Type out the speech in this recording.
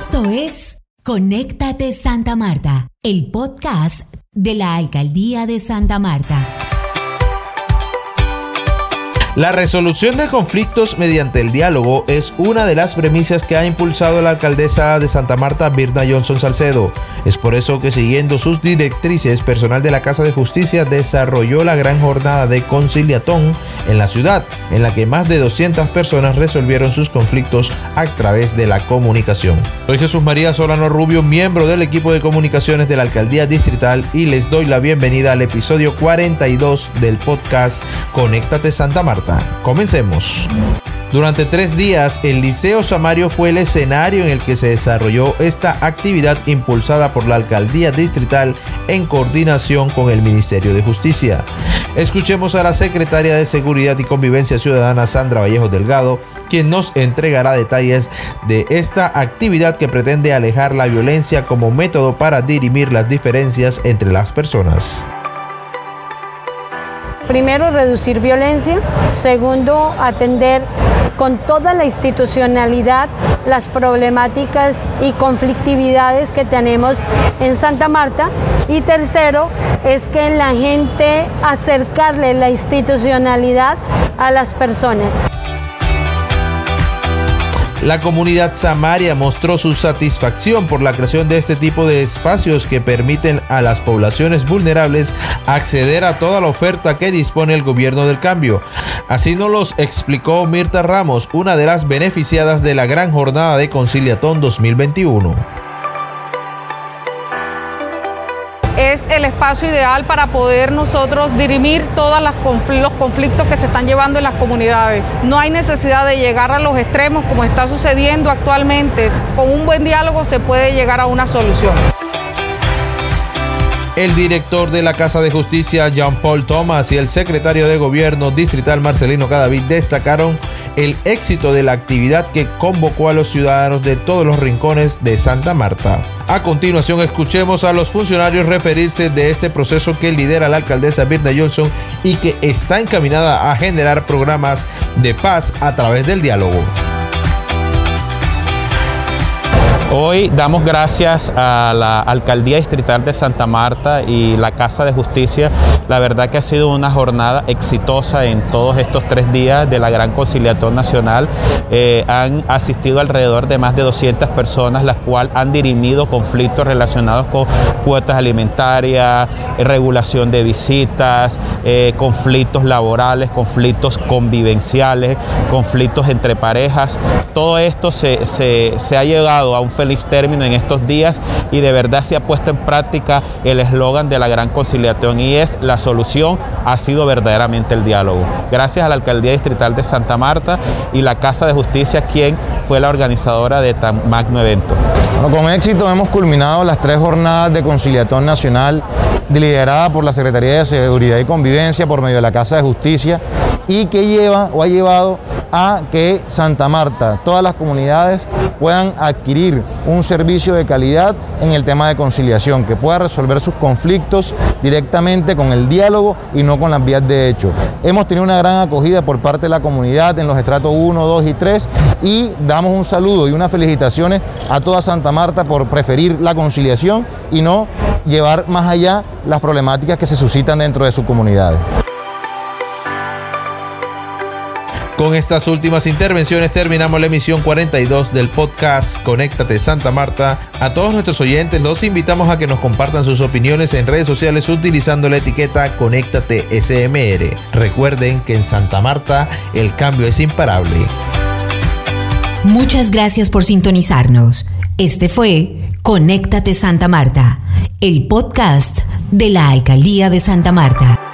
Esto es Conéctate Santa Marta, el podcast de la Alcaldía de Santa Marta. La resolución de conflictos mediante el diálogo es una de las premisas que ha impulsado la alcaldesa de Santa Marta, Birna Johnson Salcedo. Es por eso que siguiendo sus directrices, personal de la Casa de Justicia desarrolló la gran jornada de conciliatón en la ciudad, en la que más de 200 personas resolvieron sus conflictos a través de la comunicación. Soy Jesús María Solano Rubio, miembro del equipo de comunicaciones de la Alcaldía Distrital y les doy la bienvenida al episodio 42 del podcast Conéctate Santa Marta. Comencemos. Durante tres días, el Liceo Samario fue el escenario en el que se desarrolló esta actividad impulsada por la Alcaldía Distrital en coordinación con el Ministerio de Justicia. Escuchemos a la Secretaria de Seguridad y Convivencia Ciudadana, Sandra Vallejo Delgado, quien nos entregará detalles de esta actividad que pretende alejar la violencia como método para dirimir las diferencias entre las personas. Primero, reducir violencia. Segundo, atender con toda la institucionalidad las problemáticas y conflictividades que tenemos en Santa Marta. Y tercero, es que la gente acercarle la institucionalidad a las personas. La comunidad samaria mostró su satisfacción por la creación de este tipo de espacios que permiten a las poblaciones vulnerables acceder a toda la oferta que dispone el gobierno del cambio. Así nos los explicó Mirta Ramos, una de las beneficiadas de la gran jornada de Conciliatón 2021. Es el espacio ideal para poder nosotros dirimir todos los conflictos que se están llevando en las comunidades. No hay necesidad de llegar a los extremos como está sucediendo actualmente. Con un buen diálogo se puede llegar a una solución. El director de la Casa de Justicia, Jean-Paul Thomas, y el secretario de Gobierno distrital, Marcelino Cadavid, destacaron el éxito de la actividad que convocó a los ciudadanos de todos los rincones de Santa Marta. A continuación, escuchemos a los funcionarios referirse de este proceso que lidera la alcaldesa Birna Johnson y que está encaminada a generar programas de paz a través del diálogo. Hoy damos gracias a la Alcaldía Distrital de Santa Marta y la Casa de Justicia. La verdad que ha sido una jornada exitosa en todos estos tres días de la Gran Conciliación Nacional. Eh, han asistido alrededor de más de 200 personas, las cuales han dirimido conflictos relacionados con cuotas alimentarias, regulación de visitas, eh, conflictos laborales, conflictos convivenciales, conflictos entre parejas. Todo esto se, se ha llegado a un feliz término en estos días y de verdad se ha puesto en práctica el eslogan de la gran conciliación y es la solución ha sido verdaderamente el diálogo. Gracias a la Alcaldía Distrital de Santa Marta y la Casa de Justicia, quien fue la organizadora de tan magno evento. con éxito hemos culminado las tres jornadas de conciliación nacional liderada por la Secretaría de Seguridad y Convivencia por medio de la Casa de Justicia y que lleva o ha llevado a que Santa Marta, todas las comunidades puedan adquirir un servicio de calidad en el tema de conciliación, que pueda resolver sus conflictos directamente con el diálogo y no con las vías de hecho. Hemos tenido una gran acogida por parte de la comunidad en los estratos 1, 2 y 3 y damos un saludo y unas felicitaciones a toda Santa Marta por preferir la conciliación y no llevar más allá las problemáticas que se suscitan dentro de sus comunidades. Con estas últimas intervenciones terminamos la emisión 42 del podcast Conéctate Santa Marta. A todos nuestros oyentes los invitamos a que nos compartan sus opiniones en redes sociales utilizando la etiqueta Conéctate SMR. Recuerden que en Santa Marta el cambio es imparable. Muchas gracias por sintonizarnos. Este fue Conéctate Santa Marta, el podcast de la Alcaldía de Santa Marta.